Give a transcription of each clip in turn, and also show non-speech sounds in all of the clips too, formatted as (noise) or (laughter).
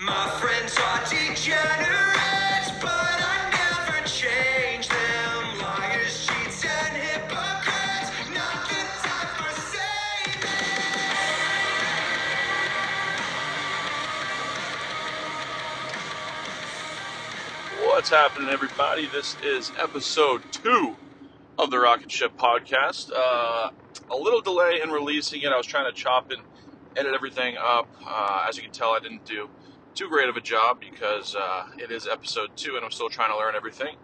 My friends are degenerates, but I never change them. Liars, cheats, and hypocrites. Not the for saving. What's happening, everybody? This is episode two of the Rocket Ship podcast. Uh, a little delay in releasing it. I was trying to chop and edit everything up. Uh, as you can tell, I didn't do too great of a job because uh, it is episode two and I'm still trying to learn everything.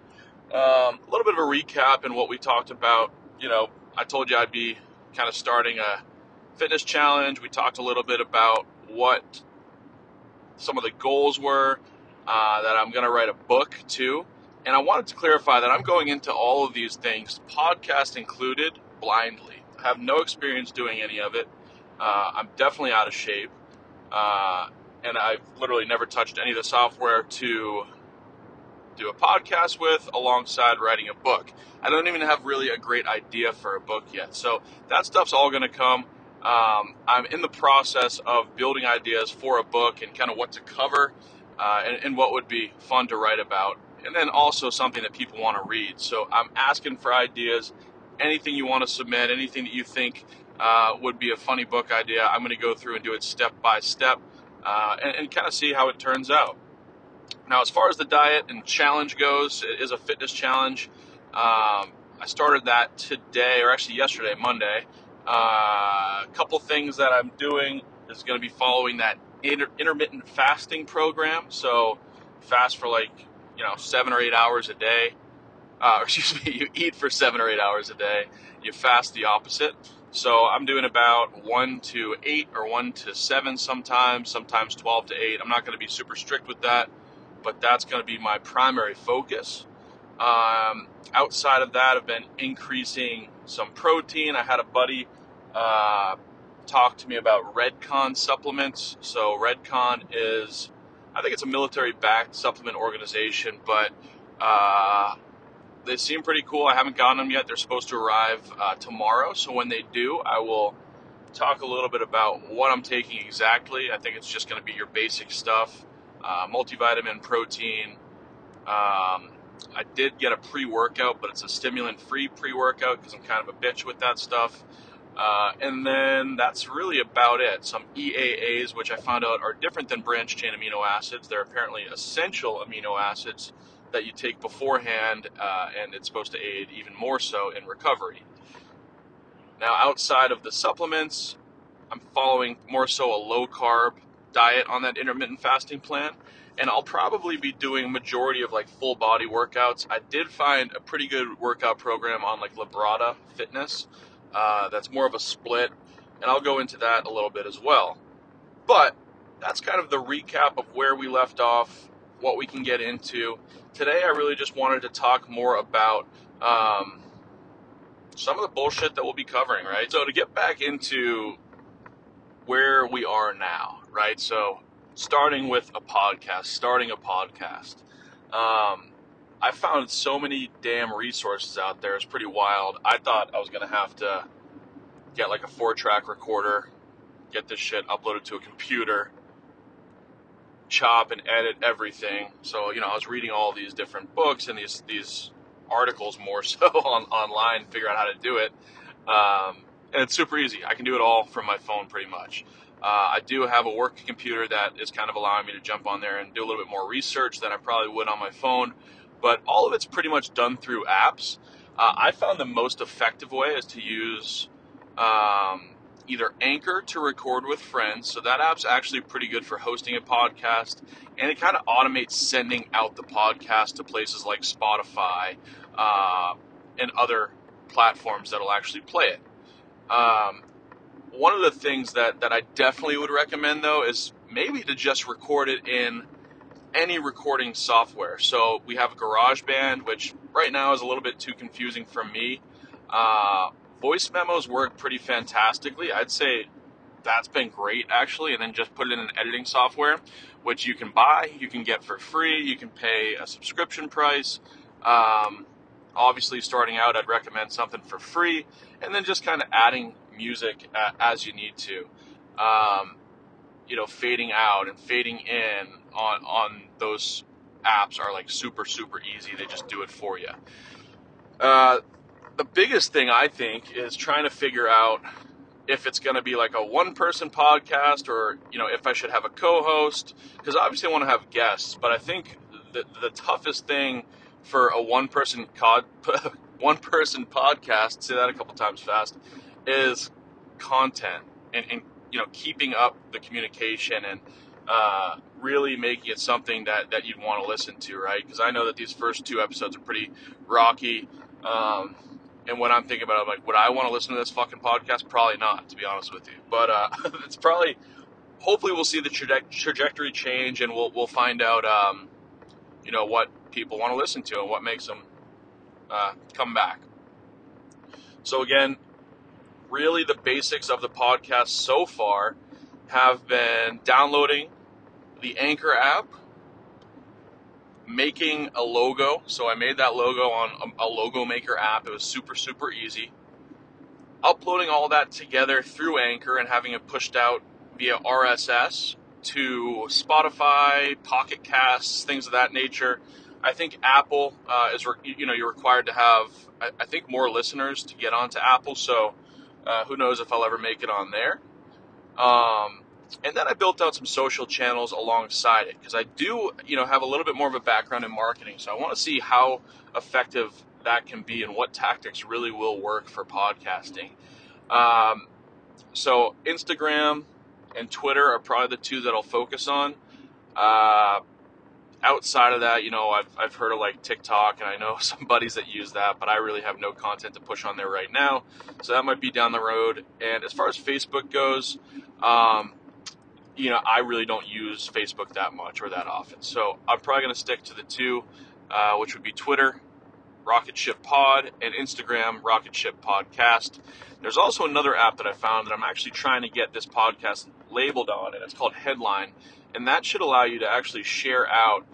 Um, a little bit of a recap in what we talked about. You know, I told you I'd be kind of starting a fitness challenge. We talked a little bit about what some of the goals were uh, that I'm going to write a book too. And I wanted to clarify that I'm going into all of these things, podcast included, blindly. I have no experience doing any of it. Uh, I'm definitely out of shape. Uh, and I've literally never touched any of the software to do a podcast with alongside writing a book. I don't even have really a great idea for a book yet. So that stuff's all going to come. Um, I'm in the process of building ideas for a book and kind of what to cover uh, and, and what would be fun to write about. And then also something that people want to read. So I'm asking for ideas. Anything you want to submit, anything that you think uh, would be a funny book idea, I'm going to go through and do it step by step uh, and, and kind of see how it turns out. Now, as far as the diet and challenge goes, it is a fitness challenge. Um, I started that today, or actually yesterday, Monday. Uh, a couple things that I'm doing is going to be following that inter- intermittent fasting program. So, fast for like you know seven or eight hours a day. Uh, (laughs) excuse me, you eat for seven or eight hours a day. You fast the opposite. So I'm doing about one to eight or one to seven sometimes, sometimes 12 to eight. I'm not going to be super strict with that, but that's going to be my primary focus. Um, outside of that, I've been increasing some protein. I had a buddy uh, talk to me about Redcon supplements. So Redcon is, I think it's a military-backed supplement organization, but uh, they seem pretty cool. I haven't gotten them yet. They're supposed to arrive uh, tomorrow. So when they do, I will talk a little bit about what I'm taking exactly. I think it's just going to be your basic stuff uh, multivitamin, protein. Um, I did get a pre workout, but it's a stimulant free pre workout because I'm kind of a bitch with that stuff. Uh, and then that's really about it. Some EAAs, which I found out are different than branched chain amino acids. They're apparently essential amino acids that you take beforehand, uh, and it's supposed to aid even more so in recovery. Now, outside of the supplements, I'm following more so a low carb diet on that intermittent fasting plan, and I'll probably be doing majority of like full body workouts. I did find a pretty good workout program on like Labrada Fitness. Uh, that's more of a split, and I'll go into that a little bit as well. But that's kind of the recap of where we left off, what we can get into. Today, I really just wanted to talk more about um, some of the bullshit that we'll be covering, right? So, to get back into where we are now, right? So, starting with a podcast, starting a podcast. Um, I found so many damn resources out there. It's pretty wild. I thought I was going to have to get like a four track recorder, get this shit uploaded to a computer, chop and edit everything. So, you know, I was reading all these different books and these, these articles more (laughs) so on, online, figure out how to do it. Um, and it's super easy. I can do it all from my phone pretty much. Uh, I do have a work computer that is kind of allowing me to jump on there and do a little bit more research than I probably would on my phone. But all of it's pretty much done through apps. Uh, I found the most effective way is to use um, either Anchor to record with friends. So that app's actually pretty good for hosting a podcast, and it kind of automates sending out the podcast to places like Spotify uh, and other platforms that'll actually play it. Um, one of the things that, that I definitely would recommend though is maybe to just record it in any recording software. So we have GarageBand, which right now is a little bit too confusing for me. Uh, voice memos work pretty fantastically. I'd say that's been great actually, and then just put it in an editing software, which you can buy, you can get for free, you can pay a subscription price. Um, obviously, starting out, I'd recommend something for free, and then just kind of adding music uh, as you need to. Um, you know fading out and fading in on on those apps are like super super easy. They just do it for you. Uh, the biggest thing I think is trying to figure out if it's going to be like a one person podcast or you know if I should have a co-host because obviously I want to have guests, but I think the the toughest thing for a one person cod (laughs) one person podcast, say that a couple times fast, is content and, and you know keeping up the communication and uh, really making it something that, that you'd want to listen to, right? Because I know that these first two episodes are pretty rocky. Um, and what I'm thinking about I'm like, would I want to listen to this fucking podcast? Probably not, to be honest with you. But uh, (laughs) it's probably, hopefully, we'll see the traje- trajectory change, and we'll we'll find out, um, you know, what people want to listen to and what makes them uh, come back. So again, really, the basics of the podcast so far have been downloading the Anchor app, making a logo. So I made that logo on a, logo maker app. It was super, super easy. Uploading all that together through Anchor and having it pushed out via RSS to Spotify, Pocket Casts, things of that nature. I think Apple uh, is, re- you know, you're required to have, I, I, think, more listeners to get onto Apple. So uh, who knows if I'll ever make it on there. Um, and then I built out some social channels alongside it because I do, you know, have a little bit more of a background in marketing. So I want to see how effective that can be and what tactics really will work for podcasting. Um, so Instagram and Twitter are probably the two that I'll focus on. Uh, outside of that, you know, I've, I've heard of like TikTok and I know (laughs) some buddies that use that, but I really have no content to push on there right now. So that might be down the road. And as far as Facebook goes, um, you know, I really don't use Facebook that much or that often. So I'm probably going to stick to the two, uh, which would be Twitter, Rocket Ship Pod, and Instagram, Rocket Ship Podcast. There's also another app that I found that I'm actually trying to get this podcast labeled on, and it's called Headline. And that should allow you to actually share out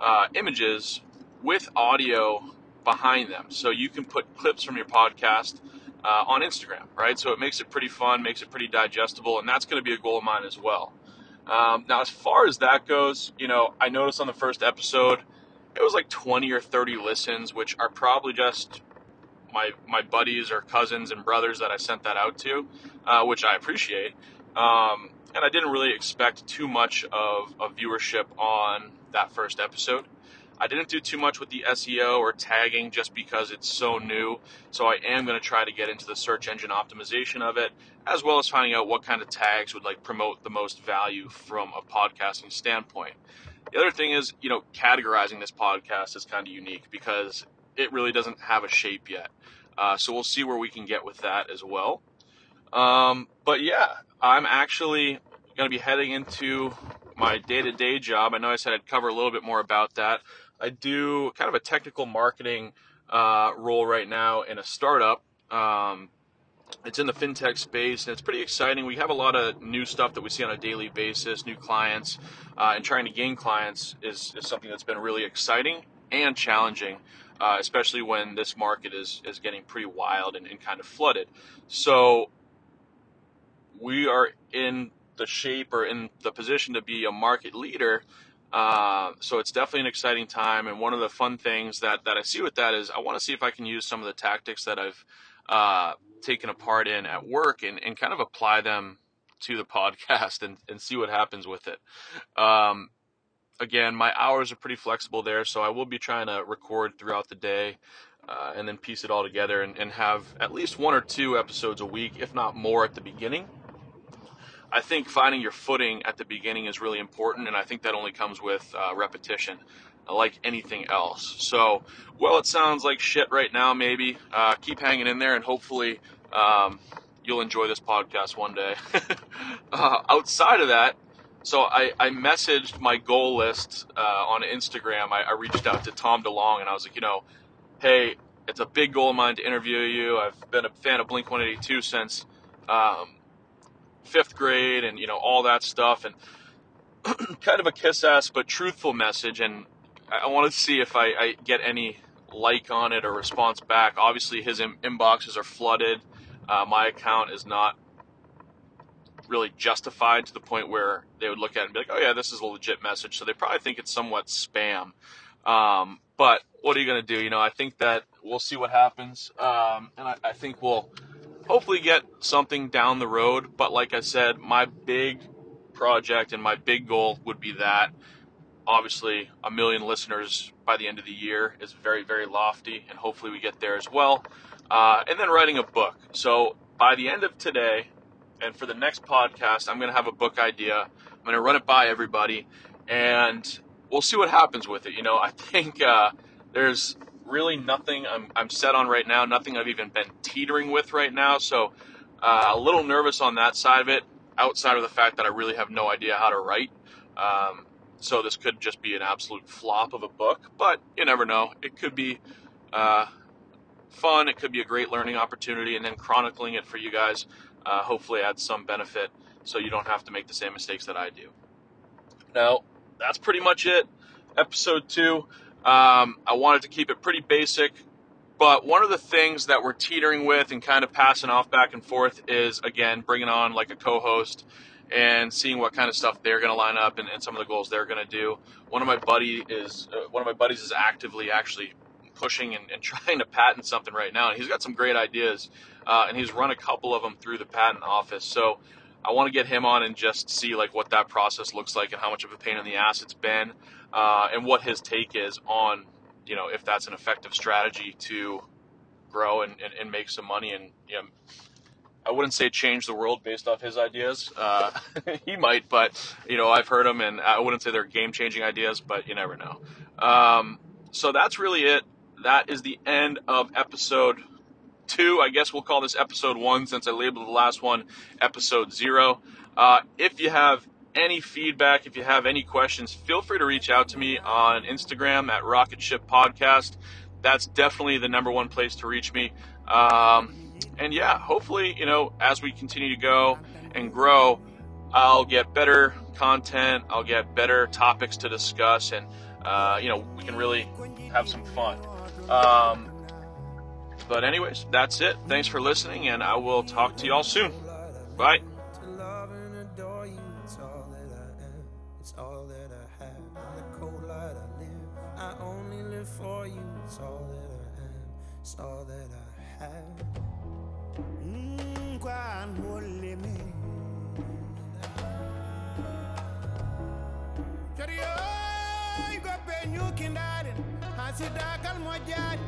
uh, images with audio behind them. So you can put clips from your podcast uh, on Instagram, right? So it makes it pretty fun, makes it pretty digestible, and that's going to be a goal of mine as well. Um, now, as far as that goes, you know, I noticed on the first episode, it was like 20 or 30 listens, which are probably just my my buddies or cousins and brothers that I sent that out to, uh, which I appreciate. Um, and I didn't really expect too much of a viewership on that first episode. I didn't do too much with the SEO or tagging just because it's so new. So I am going to try to get into the search engine optimization of it, as well as finding out what kind of tags would like promote the most value from a podcasting standpoint. The other thing is, you know, categorizing this podcast is kind of unique because it really doesn't have a shape yet. Uh, so we'll see where we can get with that as well. Um, but yeah, I'm actually going to be heading into my day to day job. I know I said I'd cover a little bit more about that. I do kind of a technical marketing uh, role right now in a startup. Um, it's in the fintech space and it's pretty exciting. We have a lot of new stuff that we see on a daily basis, new clients, uh, and trying to gain clients is, is something that's been really exciting and challenging, uh, especially when this market is, is getting pretty wild and, and kind of flooded. So we are in the shape or in the position to be a market leader uh, so it's definitely an exciting time. And one of the fun things that, that I see with that is I want to see if I can use some of the tactics that I've uh, taken a part in at work and, and kind of apply them to the (laughs) podcast and, and see what happens with it. Um, again, my hours are pretty flexible there, so I will be trying to record throughout the day. Uh, and then piece it all together and, and have at least one or two episodes a week, if not more, at the beginning. I think finding your footing at the beginning is really important, and I think that only comes with uh, repetition, like anything else. So, well, it sounds like shit right now, maybe. Uh, keep hanging in there, and hopefully, um, you'll enjoy this podcast one day. (laughs) uh, outside of that, so I, I messaged my goal list uh, on Instagram. I, I reached out to Tom DeLonge, and I was like, you know, hey, it's a big goal of mine to interview you. I've been a fan of Blink 182 since. Um, fifth grade and you know all that stuff and (clears throat) kind of a kiss ass but truthful message and I wanted to see if I, I get any like on it or response back. Obviously his in- inboxes are flooded. Uh, my account is not really justified to the point where they would look at it and be like, oh yeah, this is a legit message. So they probably think it's somewhat spam. Um, but what are you going to do? You know, I think that we'll see what happens. Um, and I, I think we'll hopefully get something down the road. But like I said, my big project and my big goal would be that. Obviously, a million listeners by the end of the year is very, very lofty, and hopefully we get there as well. Uh, and then writing a book. So by the end of today, and for the next podcast, I'm going to have a book idea. I'm going to run it by everybody, and we'll see what happens with it. You know, I (laughs) think uh, there's really nothing I'm, I'm set on right now, nothing I've even been teetering with right now. So uh, a little nervous on that side of it, outside of the fact that I really have no idea how to write. Um, so this could just be an absolute flop of a book, but you never know. It could be uh, fun. It could be a great learning opportunity, and then chronicling it for you guys uh, hopefully adds some benefit so you don't have to make the same mistakes that I do. Now, that's pretty much it. Episode two. Um, I wanted to keep it pretty basic, but one of the things that we're teetering with and kind of passing off back and forth is again bringing on like a co-host and seeing what kind of stuff they're going to line up and, and, some of the goals they're going to do. One of my buddy is uh, one of my buddies is actively actually pushing and, and, (laughs) trying to patent something right now. And he's got some great ideas, uh, and he's run a couple of them through the patent office. So I want to get him on and just see like what that process looks like and how much of a pain in the ass it's been, uh, and what his take is on you know if that's an effective strategy to grow and, and, and make some money and you know I wouldn't say change the world based off his ideas. Uh, (laughs) he might, but you know I've heard him, and I wouldn't say they're game changing ideas, but you never know. Um, so that's really it. That is the end of episode two. I guess we'll call this episode one since I labeled the last one episode zero. Uh, if you have any feedback, if you have any questions, feel free to reach out to me on Instagram at Rocket Ship Podcast. That's definitely the number one place to reach me. Um, and yeah, hopefully, you know, as we continue to go and grow, I'll get better content, I'll get better topics to discuss, and, uh, you know, we can really have some fun. Um, but, anyways, that's it. Thanks for listening, and I will talk to y'all soon. Bye. Mm, hasidagal mo jaani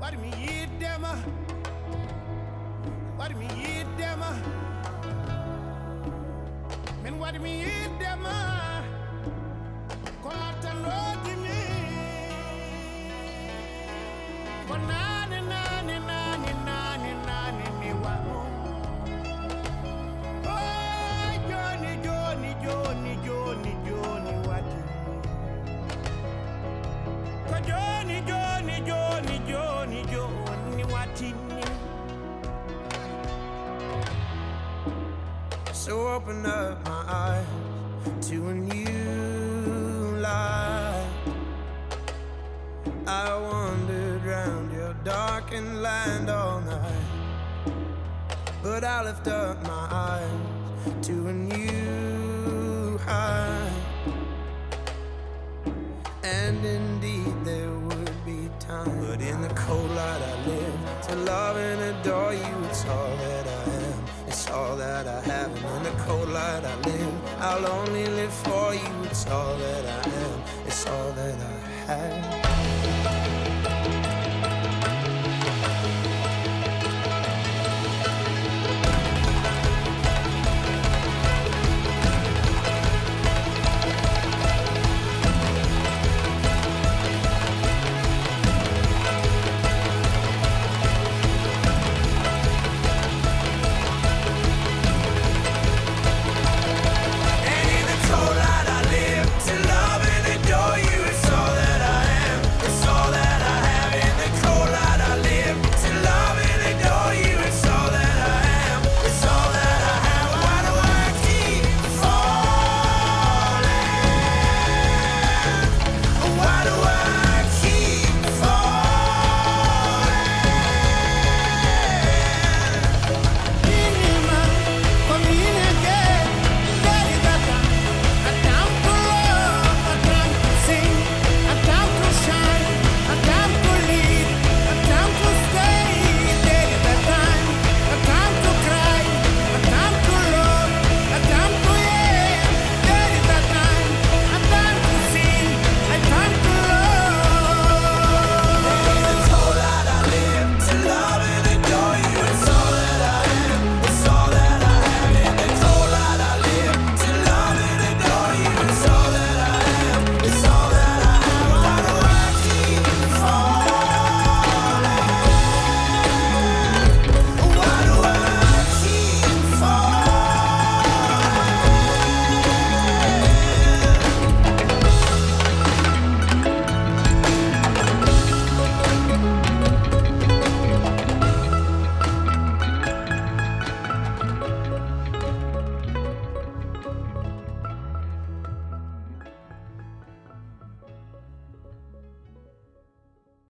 waɗi mi yiddema waɗi mi yiddema min waɗi mi yiddema ko lattanɗoji ko nane So open up my eyes to a new light. I wandered round your darkened land all night, but I lift up my eyes to a new height. And indeed there would be time But in the cold light I live To love and adore you It's all all that I have. And in the cold light I live I'll only live for you. It's all that I am. It's all that I have